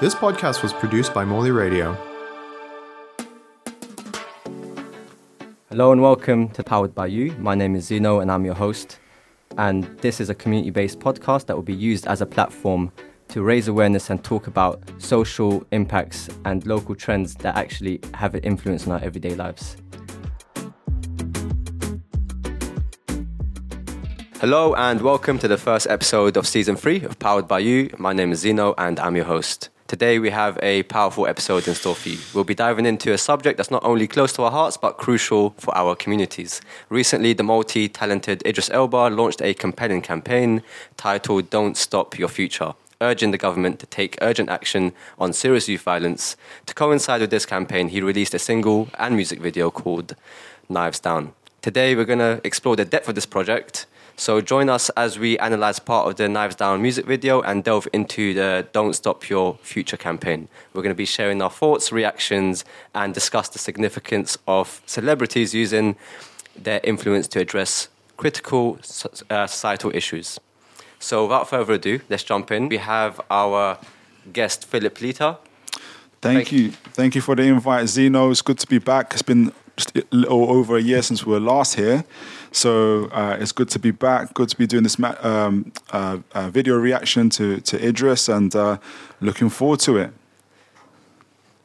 This podcast was produced by Morley Radio. Hello and welcome to Powered by You. My name is Zino and I'm your host. And this is a community based podcast that will be used as a platform to raise awareness and talk about social impacts and local trends that actually have an influence on our everyday lives. Hello and welcome to the first episode of season three of Powered by You. My name is Zino and I'm your host. Today we have a powerful episode in store for you. We'll be diving into a subject that's not only close to our hearts but crucial for our communities. Recently, the multi talented Idris Elba launched a compelling campaign titled Don't Stop Your Future urging the government to take urgent action on serious youth violence. To coincide with this campaign, he released a single and music video called Knives Down. Today, we're going to explore the depth of this project. So, join us as we analyze part of the Knives Down music video and delve into the Don't Stop Your Future campaign. We're going to be sharing our thoughts, reactions, and discuss the significance of celebrities using their influence to address critical uh, societal issues. So without further ado, let's jump in. We have our guest, Philipp Leeta. Thank, Thank you. Thank you for the invite, Zino. It's good to be back. It's been just a little over a year since we were last here. So uh, it's good to be back. Good to be doing this um, uh, uh, video reaction to, to Idris and uh, looking forward to it.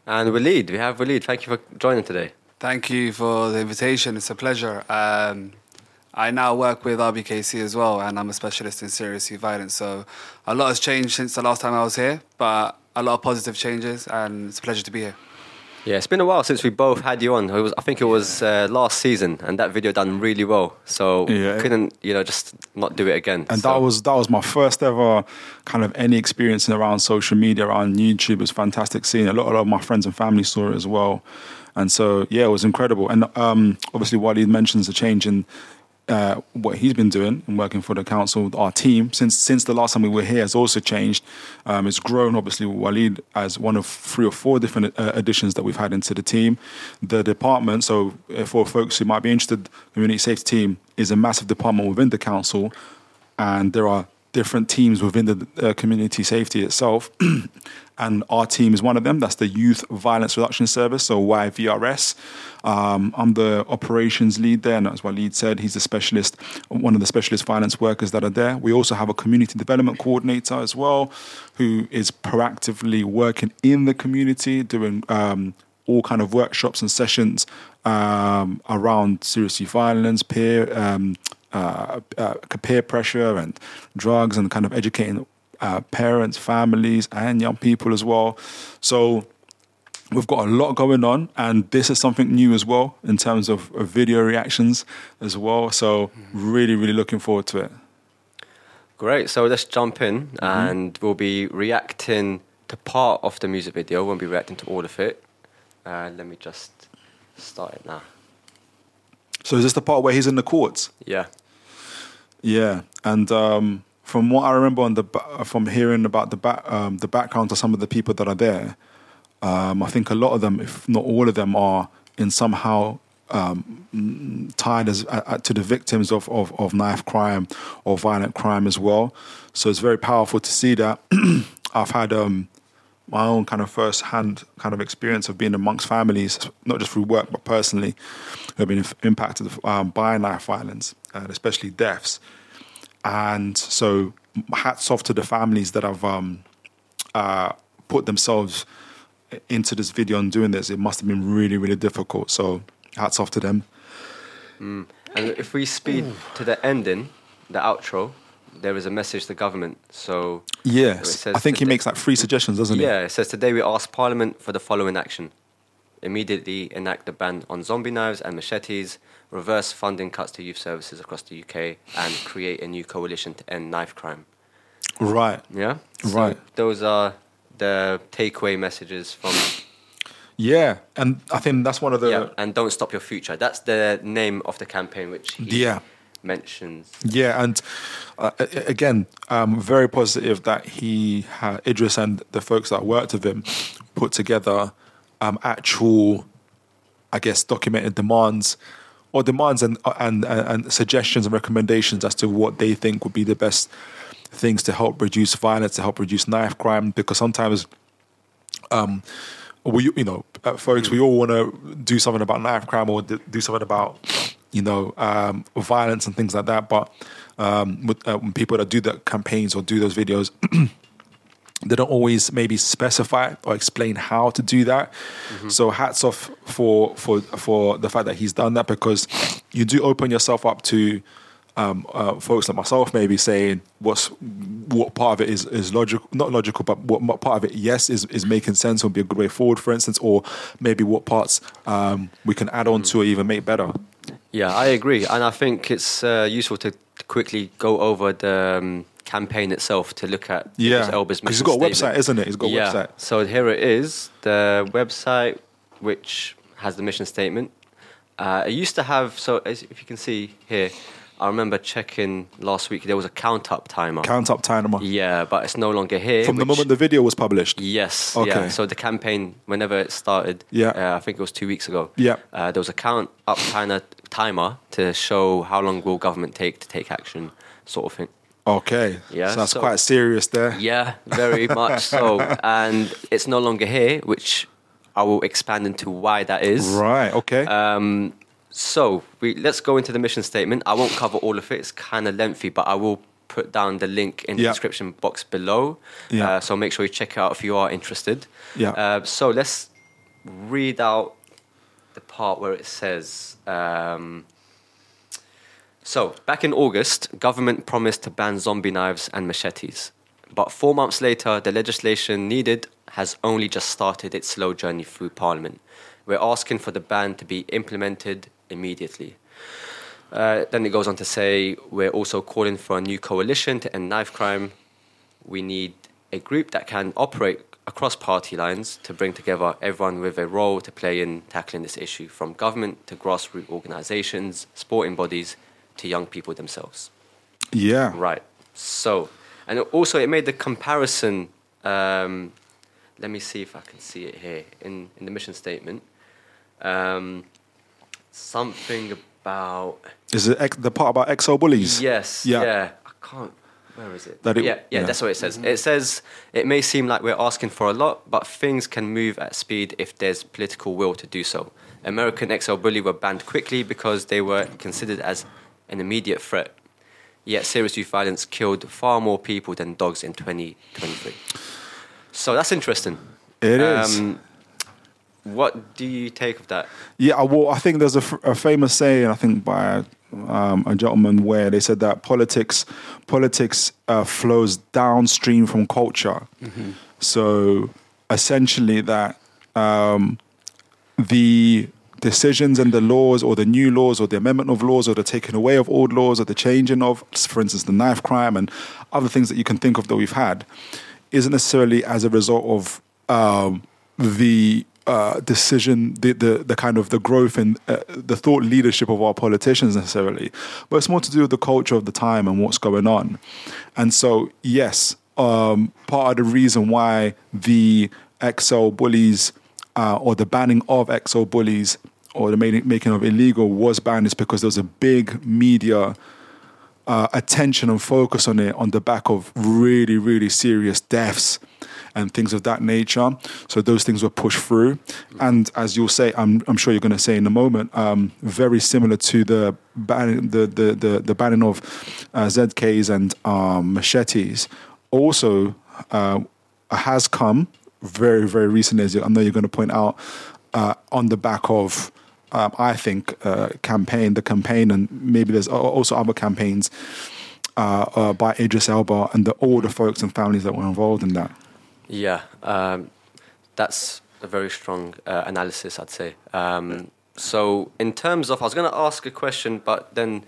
And Waleed, we have Waleed. Thank you for joining today. Thank you for the invitation. It's a pleasure. Um, I now work with RBKC as well, and I'm a specialist in serious youth violence. So a lot has changed since the last time I was here, but a lot of positive changes, and it's a pleasure to be here. Yeah, it's been a while since we both had you on. It was, I think it was uh, last season, and that video done really well. So yeah. couldn't you know just not do it again. And so. that was that was my first ever kind of any experience around social media, around YouTube. It was fantastic seeing a lot, a lot of my friends and family saw it as well. And so yeah, it was incredible. And um, obviously, Waleed mentions the change in uh, what he's been doing and working for the council, our team since since the last time we were here has also changed. Um, it's grown obviously with Waleed as one of three or four different uh, additions that we've had into the team. The department, so uh, for folks who might be interested, community safety team is a massive department within the council, and there are different teams within the uh, community safety itself. and our team is one of them. That's the Youth Violence Reduction Service, so YVRS. Um, I'm the operations lead there, and as Waleed said, he's a specialist, one of the specialist violence workers that are there. We also have a community development coordinator as well, who is proactively working in the community, doing um, all kind of workshops and sessions um, around serious violence, peer um, uh, uh, peer pressure and drugs and kind of educating uh, parents, families, and young people as well. So we've got a lot going on, and this is something new as well in terms of, of video reactions as well. So really, really looking forward to it. Great. So let's jump in, mm-hmm. and we'll be reacting to part of the music video. We won't be reacting to all of it. Uh, let me just start it now. So is this the part where he's in the courts? Yeah. Yeah, and um, from what I remember on the from hearing about the back um, the background of some of the people that are there, um, I think a lot of them, if not all of them, are in somehow um, tied as uh, to the victims of, of, of knife crime or violent crime as well. So it's very powerful to see that. I've had um, my own kind of first hand kind of experience of being amongst families, not just through work but personally, who have been impacted um, by knife violence and especially deaths. And so, hats off to the families that have um, uh, put themselves into this video and doing this. It must have been really, really difficult. So, hats off to them. Mm. And if we speed to the ending, the outro, there is a message to the government. So yes, I think he makes like three suggestions, doesn't he? Yeah, it says today we ask Parliament for the following action: immediately enact a ban on zombie knives and machetes, reverse funding cuts to youth services across the UK, and create a new coalition to end knife crime. Right. Yeah. So right. Those are the takeaway messages from. Yeah, and I think that's one of the. Yeah, and don't stop your future. That's the name of the campaign, which yeah mentions. Yeah, and uh, again, um, very positive that he, had, Idris, and the folks that worked with him put together um, actual, I guess, documented demands or demands and, and, and suggestions and recommendations as to what they think would be the best things to help reduce violence, to help reduce knife crime, because sometimes um, we you know folks we all want to do something about knife crime or do something about you know um, violence and things like that but um, with, uh, when people that do the campaigns or do those videos they don't always maybe specify or explain how to do that. So hats off for for for the fact that he's done that because you do open yourself up to um, uh, folks like myself maybe saying what's what part of it is is logical not logical but what, part of it yes is is making sense or be a good way forward for instance or maybe what parts um, we can add on to or even make better. Yeah, I agree, and I think it's uh, useful to quickly go over the um, campaign itself to look at Yeah, Idris Elba's 'cause he's got a statement. website, isn't it? He's got a yeah. website. So here it is, the website which has the mission statement. Uh, it used to have, so as if you can see here, I remember checking last week. There was a count up timer. count up timer yeah, but it's no longer here. from the moment the video was published Yes. Okay. Yeah. So the campaign, whenever it started, Yeah. uh, I think it was two weeks ago. Yeah. Uh, there was a count up timer, timer to show how long will government take to take action, sort of thing. Okay Yeah, so that's so- quite serious there Yeah, very much so. And it's no longer here, which I will expand into why that is. right okay Um, so we let's go into the mission statement. I won't cover all of it; it's kind of lengthy, but I will put down the link in the Yeah. description box below. Yeah. Uh, so make sure you check it out if you are interested. Yeah. Uh, so let's read out the part where it says. Um, so, back in August, government promised to ban zombie knives and machetes. But four months later, the legislation needed has only just started its slow journey through Parliament. We're asking for the ban to be implemented immediately. Uh, then it goes on to say, we're also calling for a new coalition to end knife crime. We need a group that can operate across party lines to bring together everyone with a role to play in tackling this issue, from government to grassroots organizations, sporting bodies, to young people themselves. yeah Right. So, and also it made the comparison. Um, let me see if I can see it here in, in the mission statement. Um, something about is it ex- the part about XL bullies yes, Yeah. yeah. I can't. Where is it? That it- yeah, yeah, yeah. that's what it says. It says it may seem like we're asking for a lot, but things can move at speed if there's political will to do so. American XL bully were banned quickly because they were considered as an immediate threat. Yet serious youth violence killed far more people than dogs in 2023. So that's interesting. It is. Um, what do you take of that? Yeah, well, I think there's a, f- a famous saying, I think by um, a gentleman, where they said that politics politics uh, flows downstream from culture. So essentially, that um, the decisions and the laws, or the new laws, or the amendment of laws, or the taking away of old laws, or the changing of, for instance, the knife crime and other things that you can think of that we've had, isn't necessarily as a result of um, the uh, decision, the, the the kind of the growth and uh, the thought leadership of our politicians necessarily, but it's more to do with the culture of the time and what's going on. And so, yes, um, part of the reason why the XL bullies uh, or the banning of XL bullies or the making of illegal was banned is because there was a big media uh, attention and focus on it on the back of really, really serious deaths and things of that nature. So those things were pushed through. And as you'll say, I'm, I'm sure you're going to say in a moment, um, very similar to the ban, the, the, the, the banning of uh, ZKs and um, machetes, also uh, has come very, very recently, as I know you're going to point out, uh, on the back of um, I think, uh, campaign, the campaign, and maybe there's also other campaigns uh, uh, by Idris Elba and the, all the folks and families that were involved in that. Yeah, um, that's a very strong uh, analysis, I'd say. Um, so, in terms of, I was going to ask a question, but then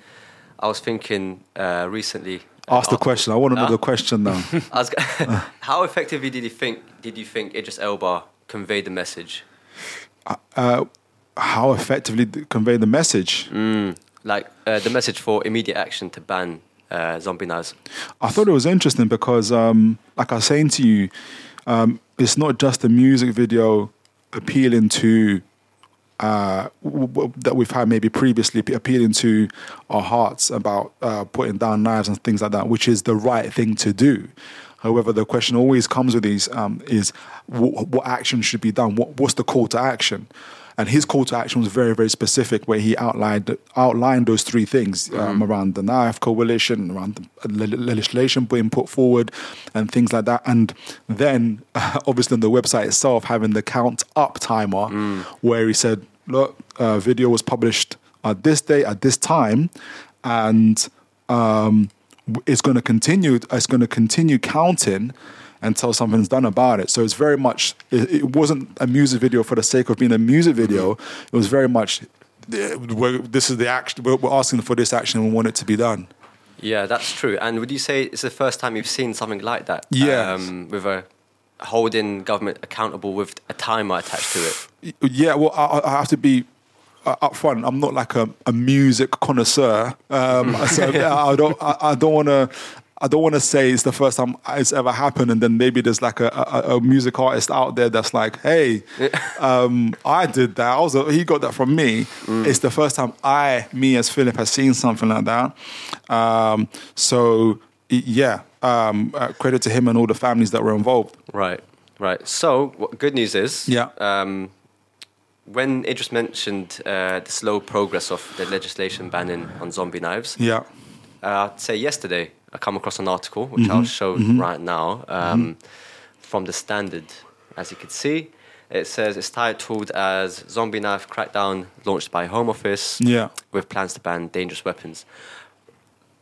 I was thinking uh, recently. Ask the question. I want to know the question now. Was, how effectively did you think? Did you think Idris Elba conveyed the message? How effectively convey the message? Like uh, the message for immediate action to ban uh, zombie knives. I thought it was interesting because, um, like I was saying to you, um, it's not just a music video appealing to uh, w- w- that we've had maybe previously p- appealing to our hearts about uh, putting down knives and things like that, which is the right thing to do. However, the question always comes with these um, is wh- what action should be done? What, what's the call to action? And his call to action was very, very specific, where he outlined outlined those three things um, around the knife coalition, around the legislation being put forward, and things like that. And then, obviously, on the website itself, having the count up timer, where he said, "Look, uh, video was published at this day at this time, and um, it's going to continue. It's going to continue counting." Until something's done about it. So it's very much, it, it wasn't a music video for the sake of being a music video. It was very much, we're, this is the action, we're, we're asking for this action and we want it to be done. Yeah, that's true. And would you say it's the first time you've seen something like that? Yeah. Um, with a holding government accountable with a timer attached to it. Yeah, well, I, I have to be uh, upfront. I'm not like a, a music connoisseur, um, so I don't. I, I don't want to. I don't want to say it's the first time it's ever happened, and then maybe there's like a, a, a music artist out there that's like, "Hey, um, I did that. I was a, he got that from me." It's the first time I, me as Philipp, has seen something like that. Um, so yeah, um, uh, credit to him and all the families that were involved. Right, right. So, what good news is, Yeah. Um, when Idris mentioned uh, the slow progress of the legislation banning on zombie knives, Yeah, uh, I'd say yesterday I come across an article which Mm-hmm. I'll show right now um, from the Standard. As you can see, it says it's titled as "Zombie Knife Crackdown Launched by Home Office Yeah. with plans to ban dangerous weapons."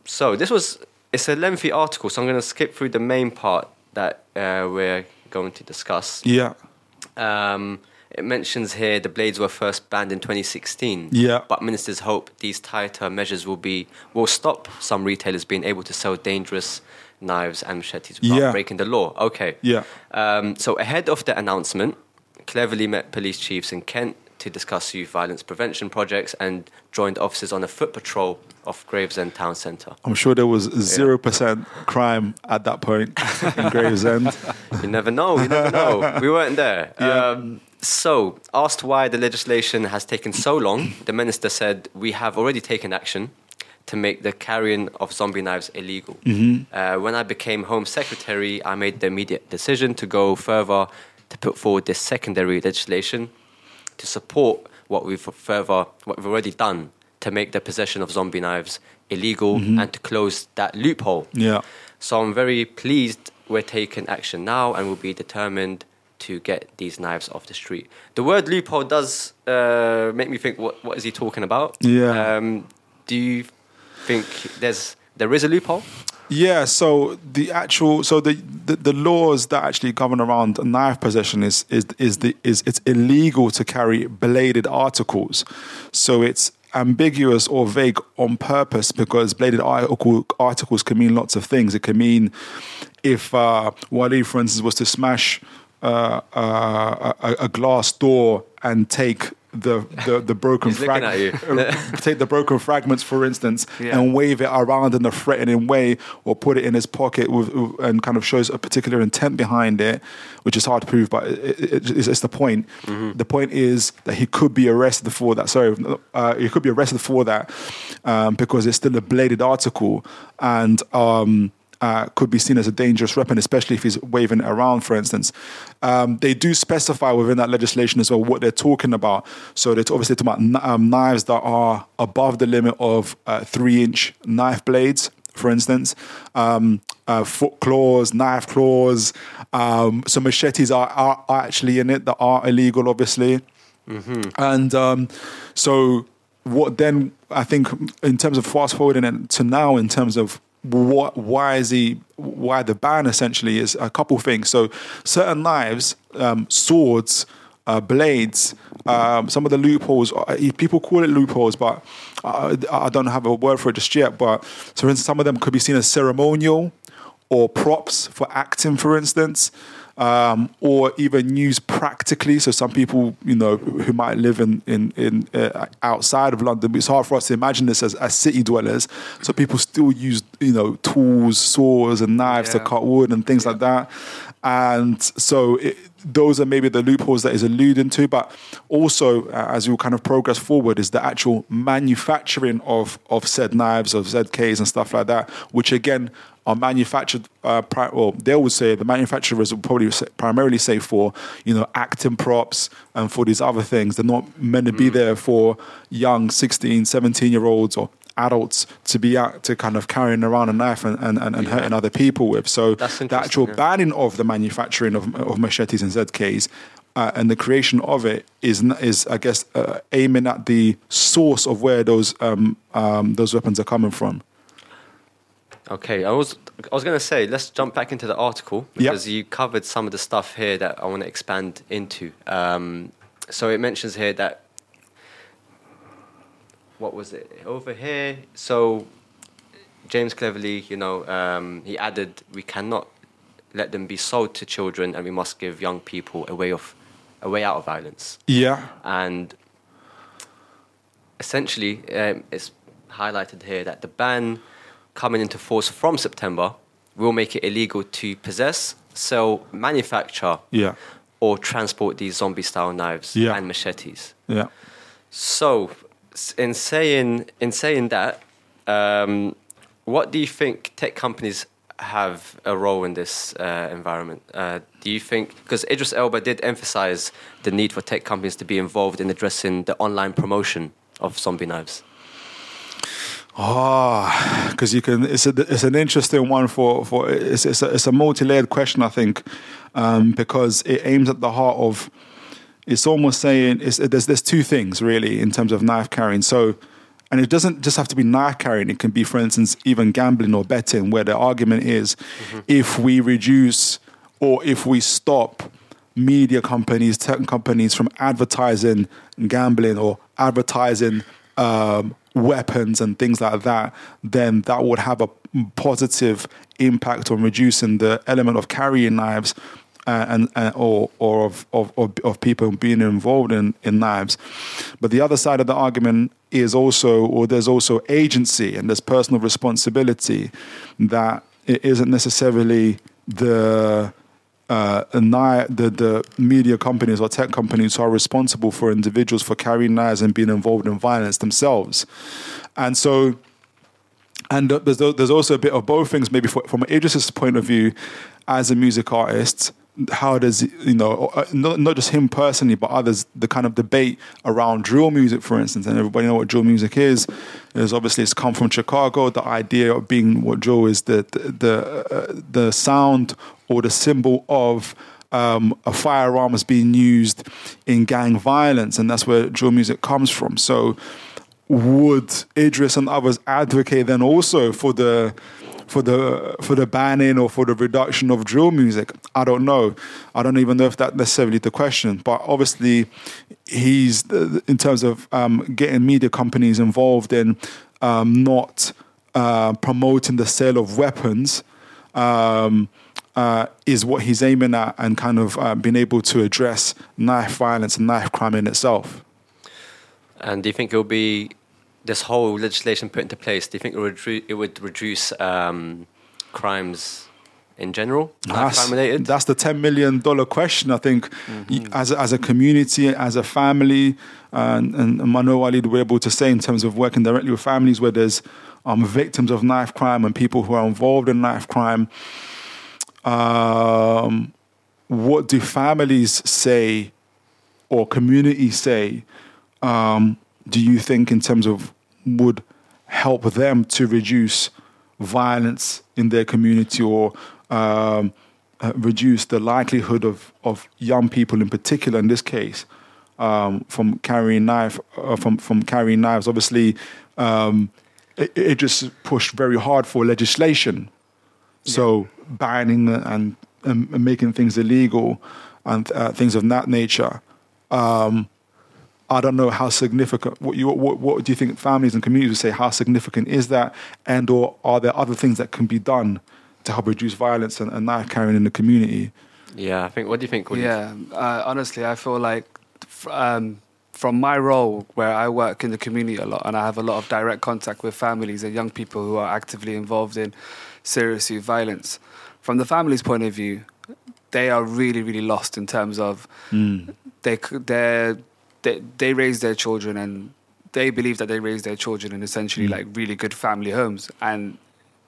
So this was it's a lengthy article, so I'm going to skip through the main part that uh, we're going to discuss. yeah. Um, it mentions here the blades were first banned in 2016. Yeah. But ministers hope these tighter measures will be will stop some retailers being able to sell dangerous knives and machetes without Yeah. breaking the law. Okay. Yeah. Um, so ahead of the announcement, Cleverly met police chiefs in Kent to discuss youth violence prevention projects and joined officers on a foot patrol of Gravesend town centre. I'm sure there was zero percent crime at that point in Gravesend. You never know. You never know. we weren't there. Yeah. Um, so, asked why the legislation has taken so long, the minister said, "We have already taken action to make the carrying of zombie knives illegal. Uh, when I became Home Secretary, I made the immediate decision to go further to put forward this secondary legislation to support what we've further what we've already done to make the possession of zombie knives illegal and to close that loophole." Yeah. So I'm very pleased we're taking action now and will be determined to get these knives off the street. The word loophole does uh, make me think, what, what is he talking about? Yeah. Um, do you think there's there is a loophole? Yeah, so the actual so the, the, the laws that actually govern around knife possession is is is the is it's illegal to carry bladed articles. So it's ambiguous or vague on purpose because bladed article, articles can mean lots of things. It can mean if uh, Waleed, for instance, was to smash uh, uh, a, a glass door and take the the, the broken at you. take the broken fragments, for instance, Yeah. and wave it around in a threatening way, or put it in his pocket with, and kind of shows a particular intent behind it, which is hard to prove, but it, it, it's, it's the point. The point is that he could be arrested for that. Sorry, uh, he could be arrested for that um, because it's still a bladed article and. Um, uh, could be seen as a dangerous weapon, especially if he's waving it around, for instance. Um, they do specify within that legislation as well what they're talking about. So they're obviously talking about um, knives that are above the limit of uh, three inch knife blades, for instance, um, uh, foot claws, knife claws. Um, so machetes are, are, are actually in it that are illegal, obviously. And um, so, what then? I think in terms of fast forwarding it to now, in terms of what, why is he, why the ban essentially is a couple things. So, certain knives, um, swords, uh, blades, um, some of the loopholes. uh, People call it loopholes, but I, I don't have a word for it just yet. But so, for instance, some of them could be seen as ceremonial or props for acting, for instance, um, or even used practically. So some people, you know, who might live in in, in uh, outside of London, it's hard for us to imagine this as, as city dwellers. So people still use, you know, tools, saws, and knives to cut wood and things like that. And so it, those are maybe the loopholes that is alluding to, but also uh, as we kind of progress forward, is the actual manufacturing of of said knives, of ZKs and stuff like that, which again are manufactured. Uh, pri- well, they would say the manufacturers will probably say, primarily say for you know acting props and for these other things. They're not meant to be there for young 16, 17 year olds or adults to be out to kind of carrying around a knife and, and, and, and hurting other people with. So the actual yeah. banning of the manufacturing of, of machetes and ZKs uh, and the creation of it is, is I guess, uh, aiming at the source of where those um, um, those weapons are coming from. Okay, I was I was gonna say let's jump back into the article Yep. because you covered some of the stuff here that I want to expand into. Um, so it mentions here that what was it over here? So James Cleverly, you know, um, he added we cannot let them be sold to children, and we must give young people a way of a way out of violence. Yeah, And essentially, um, it's highlighted here that the ban coming into force from September will make it illegal to possess, sell, manufacture, yeah, or transport these zombie style knives Yeah. and machetes. yeah. So, in saying in saying that, um, what do you think tech companies have a role in this uh, environment? Uh, do you think because Idris Elba did emphasize the need for tech companies to be involved in addressing the online promotion of zombie knives? Oh, because you can. It's a, it's an interesting one for for it's it's a, it's a multi layered question. I think um, because it aims at the heart of. It's almost saying it's, there's there's two things really in terms of knife carrying. So, and it doesn't just have to be knife carrying. It can be, for instance, even gambling or betting, where the argument is, if we reduce or if we stop media companies, tech companies from advertising gambling or advertising um, weapons and things like that, then that would have a positive impact on reducing the element of carrying knives uh, and, and or or of, of of of people being involved in in knives. But the other side of the argument is also, or there's also agency and there's personal responsibility that it isn't necessarily the uh, ani- the the media companies or tech companies who are responsible for individuals for carrying knives and being involved in violence themselves, and so and there's there's also a bit of both things. Maybe from Idris's point of view, as a music artist, how does you know uh, not not just him personally, but others the kind of debate around drill music, for instance, and everybody know what drill music is. Is obviously it's come from Chicago. The idea of being what drill is the the the, uh, the sound or the symbol of um, a firearm is being used in gang violence, and that's where drill music comes from. So would Idris and others advocate then also for the for the for the banning or for the reduction of drill music? I don't know. I don't even know if that's necessarily the question. But obviously, he's uh, in terms of um, getting media companies involved in um, not uh, promoting the sale of weapons. Um, uh, is what he's aiming at and kind of uh, being able to address knife violence and knife crime in itself. And do you think it will be this whole legislation put into place? Do you think it would redu- it would reduce um, crimes in general, related? That's the ten million dollar question. I think Mm-hmm. as a, as a community, as a family, and, and Mano Ali were able to say in terms of working directly with families where there's um, victims of knife crime and people who are involved in knife crime. Um, what do families say or communities say? Um, do you think in terms of would help them to reduce violence in their community or um, uh, reduce the likelihood of, of young people in particular in this case um, from carrying knife uh, from from carrying knives. Obviously um, it, it just pushed very hard for legislation. So banning and, and making things illegal and uh, things of that nature um, I don't know how significant. What you what, what do you think families and communities would say? How significant is that? And or are there other things that can be done to help reduce violence and, and knife carrying in the community? yeah, I think. What do you think? Woody? Yeah, uh, honestly, I feel like um, from my role where I work in the community a lot and I have a lot of direct contact with families and young people who are actively involved in serious youth violence, from the family's point of view, they are really, really lost in terms of they they're, they they raise their children and they believe that they raise their children in essentially like really good family homes and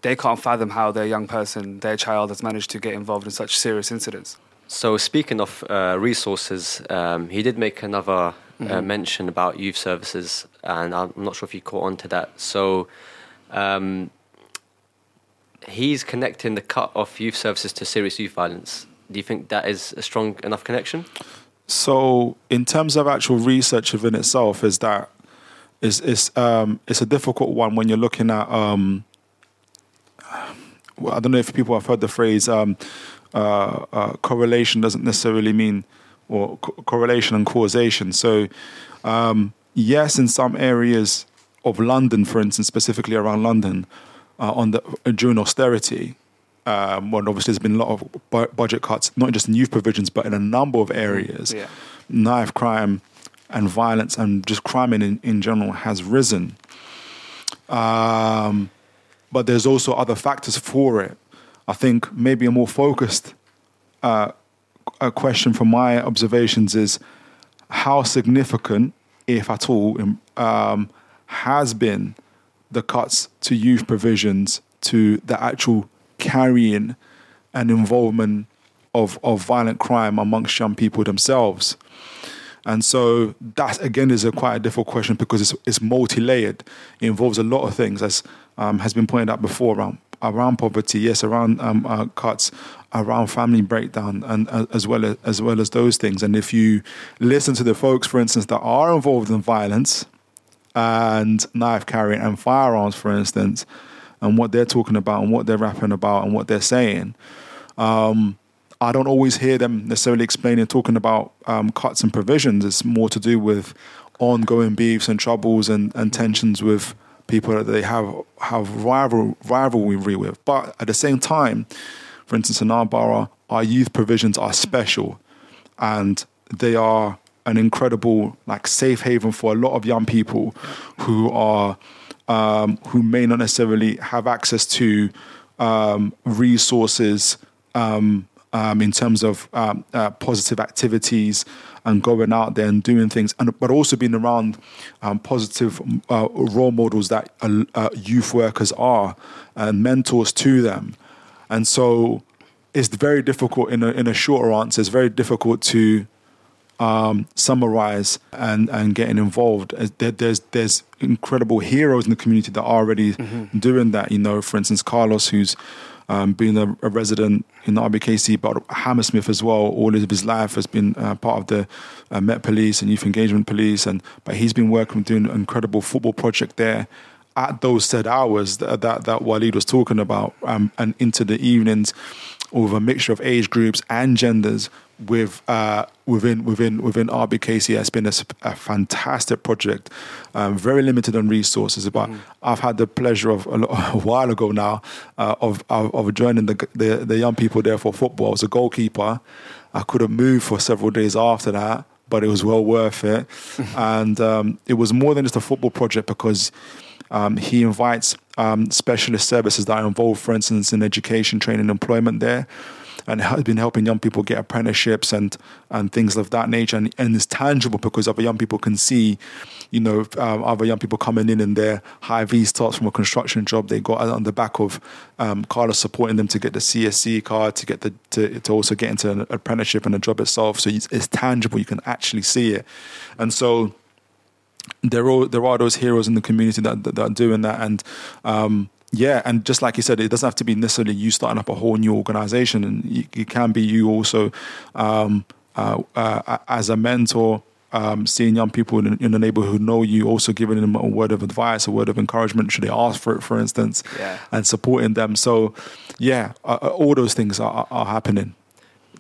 they can't fathom how their young person, their child, has managed to get involved in such serious incidents. So speaking of uh, resources, um, he did make another uh, mention about youth services, and I'm not sure if you caught on to that. So um, he's connecting the cut of youth services to serious youth violence. Do you think that is a strong enough connection? So, in terms of actual research within itself, is that is is um, it's a difficult one when you're looking at. Um, well, I don't know if people have heard the phrase um, uh, uh, correlation doesn't necessarily mean or co- correlation and causation. So, um, yes, in some areas of London, for instance, specifically around London, uh, on the during austerity, um, when obviously there's been a lot of bu- budget cuts, not just in youth provisions, but in a number of areas. Yeah. Knife crime and violence and just crime in, in general has risen. Um, but there's also other factors for it. I think maybe a more focused uh, a question from my observations is how significant, if at all, um, has been the cuts to youth provisions to the actual carrying and involvement of, of violent crime amongst young people themselves. And so that again is a quite a difficult question because it's, it's multi-layered. It involves a lot of things, as um, has been pointed out before, around around poverty, yes, around um, uh, cuts, around family breakdown, and uh, as well as as well as those things. And if you listen to the folks, for instance, that are involved in violence and knife carrying and firearms, for instance, and what they're talking about and what they're rapping about and what they're saying. Um, I don't always hear them necessarily explaining, talking about um, cuts and provisions. It's more to do with ongoing beefs and troubles and, and tensions with people that they have have rival, rivalry with. But at the same time, for instance, in our borough, our youth provisions are special, and they are an incredible like safe haven for a lot of young people who are um, who may not necessarily have access to um, resources um, um, in terms of um, uh, positive activities and going out there and doing things, and but also being around positive uh, role models that uh, youth workers are and mentors to them, and so it's very difficult in a in a shorter answer. It's very difficult to um, summarize and and getting involved. There, there's there's incredible heroes in the community that are already doing that. You know, for instance, Carlos, who's um, been a, a resident in the RBKC, but Hammersmith as well. All of his life has been uh, part of the uh, Met Police and Youth Engagement Police, and but he's been working doing an incredible football project there at those said hours that that, that Waleed was talking about, um, and into the evenings with a mixture of age groups and genders with uh, within within within RBKC has been a fantastic project, um, very limited on resources. But I've had the pleasure of a, a while ago now uh, of, of of joining the, the the young people there for football. I was a goalkeeper. I couldn't move for several days after that, but it was well worth it. and um, it was more than just a football project because um, he invites um, specialist services that are involved, for instance, in education, training, employment there, and has been helping young people get apprenticeships and and things of that nature. And, and it's tangible because other young people can see, you know, um, other young people coming in and their high V starts from a construction job. They got on the back of um, Carlos supporting them to get the CSC card, to get the to, to also get into an apprenticeship and a job itself. So it's, it's tangible. You can actually see it, and so there are there are those heroes in the community that that, that are doing that and um yeah and just like you said it doesn't have to be necessarily you starting up a whole new organization and it can be you also um uh, uh as a mentor um, seeing young people in, in the neighborhood who know you, also giving them a word of advice, a word of encouragement, should they ask for it, for instance, Yeah. and supporting them. So, yeah, uh, all those things are, are, are happening.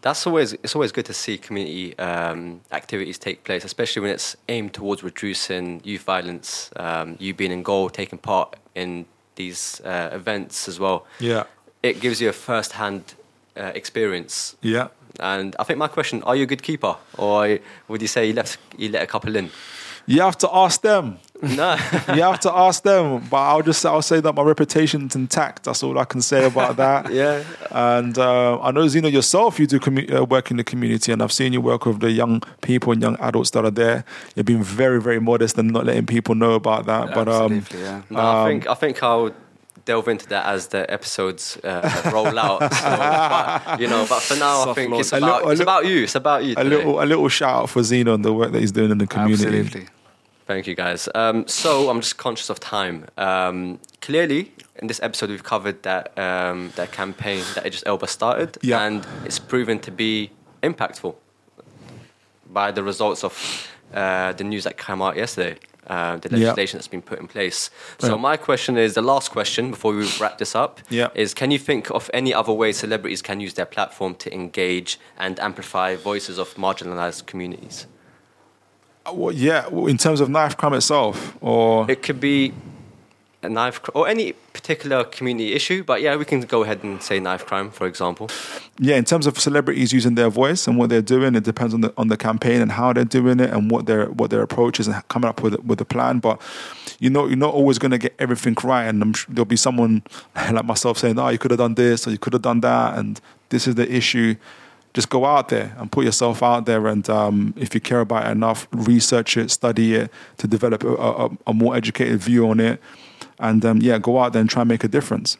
That's always it's always good to see community um, activities take place, especially when it's aimed towards reducing youth violence. Um, you being in goal, taking part in these uh, events as well. Yeah, It gives you a first-hand uh, experience. yeah. And I think my question: Are you a good keeper, or would you say you left you let a couple in? You have to ask them. No. you have to ask them. But I'll just I'll say that my reputation's intact. That's all I can say about that. yeah. And uh, I know Zino yourself, you do commu- uh, work in the community, and I've seen you work with the young people and young adults that are there. You've been very, very modest and not letting people know about that. But um, Absolutely, yeah. No, I Um, think I think I'll delve into that as the episodes uh, roll out. So, but, you know, but for now, I think launch. it's about, little- it's little- about you. It's about you. A today. little, a little shout out for Zino and the work that he's doing in the community. Absolutely. Thank you, guys. Um, so I'm just conscious of time. Um, clearly, in this episode, we've covered that um, that campaign that Idris Elba started, Yeah. and it's proven to be impactful by the results of uh, the news that came out yesterday. Uh, the Yeah. legislation that's been put in place. So Yeah. my question is the last question before we wrap this up. Yeah. Is can you think of any other ways celebrities can use their platform to engage and amplify voices of marginalized communities? Well, yeah, in terms of knife crime itself, or It could be a knife cr- or any particular community issue, but yeah, we can go ahead and say knife crime, for example. yeah, in terms of celebrities using their voice and what they're doing, it depends on the on the campaign and how they're doing it and what their what their approach is and coming up with with a plan. But you know, you're not always going to get everything right, and I'm sure there'll be someone like myself saying, "Oh, you could have done this or you could have done that," and this is the issue. Just go out there and put yourself out there, and um, if you care about it enough, research it, study it to develop a, a, a more educated view on it, and um, yeah, go out there and try and make a difference.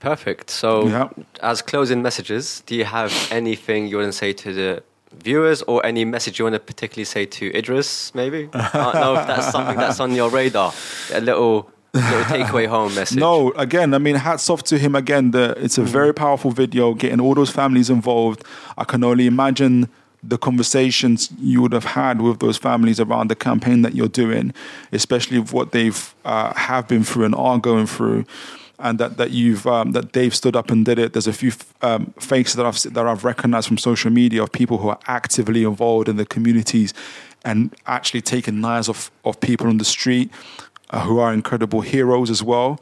Perfect. So, Yeah. as closing messages, do you have anything you want to say to the viewers or any message you want to particularly say to Idris, maybe? I don't know if that's something that's on your radar. A little, little takeaway home message. No, again, I mean, hats off to him again. The, it's a very powerful video, getting all those families involved. I can only imagine the conversations you would have had with those families around the campaign that you're doing, especially of what they've uh, have been through and are going through. And that, that you've um, that they've stood up and did it. There's a few um, faces that I've that I've recognized from social media of people who are actively involved in the communities and actually taking knives off of people on the street uh, who are incredible heroes as well.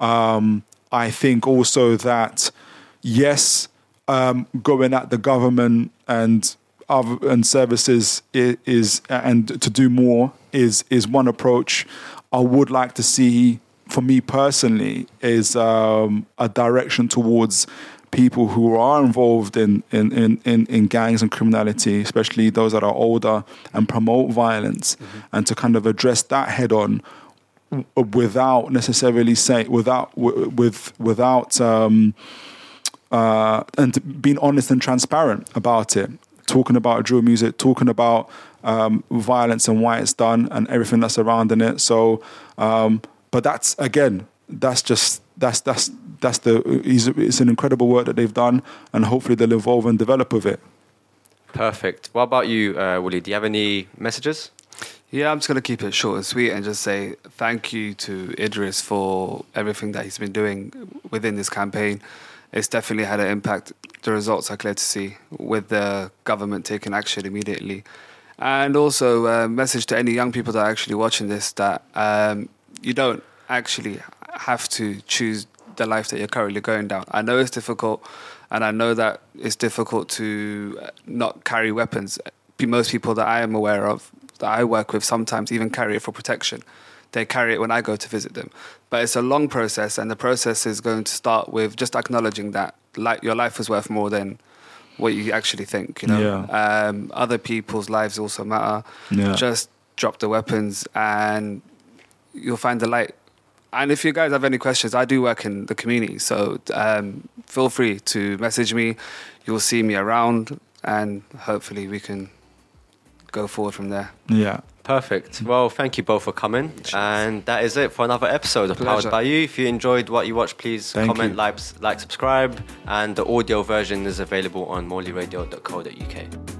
Um, I think also that yes, um, going at the government and other and services is, is and to do more is is one approach. I would like to see, for me personally, is um, a direction towards people who are involved in, in, in, in, in gangs and criminality, especially those that are older and promote violence, and to kind of address that head on without necessarily saying without with without um, uh, and being honest and transparent about it, talking about drill music, talking about um, violence and why it's done and everything that's surrounding it. So, um, but that's again, that's just that's that's that's the it's, an incredible work that they've done, and hopefully they'll evolve and develop with it. Perfect. What about you, uh, Willie? Do you have any messages? Yeah, I'm just going to keep it short and sweet and just say thank you to Idris for everything that he's been doing within this campaign. It's definitely had an impact. The results are clear to see with the government taking action immediately. And also, a message to any young people that are actually watching this that um, you don't actually have to choose the life that you're currently going down. I know it's difficult, and I know that it's difficult to not carry weapons. Most people that I am aware of, that I work with, sometimes even carry it for protection. They carry it when I go to visit them. But it's a long process, and the process is going to start with just acknowledging that like, your life is worth more than what you actually think. You know, um, other people's lives also matter. Yeah. Just drop the weapons, and you'll find the light. And if you guys have any questions, I do work in the community, so um, feel free to message me. You'll see me around, and hopefully we can go forward from there. Yeah. Perfect. Well, thank you both for coming. And that is it for another episode of Pleasure. Powered by You. If you enjoyed what you watched, please Thank comment, you. like, like, subscribe. And the audio version is available on morleyradio.co.uk.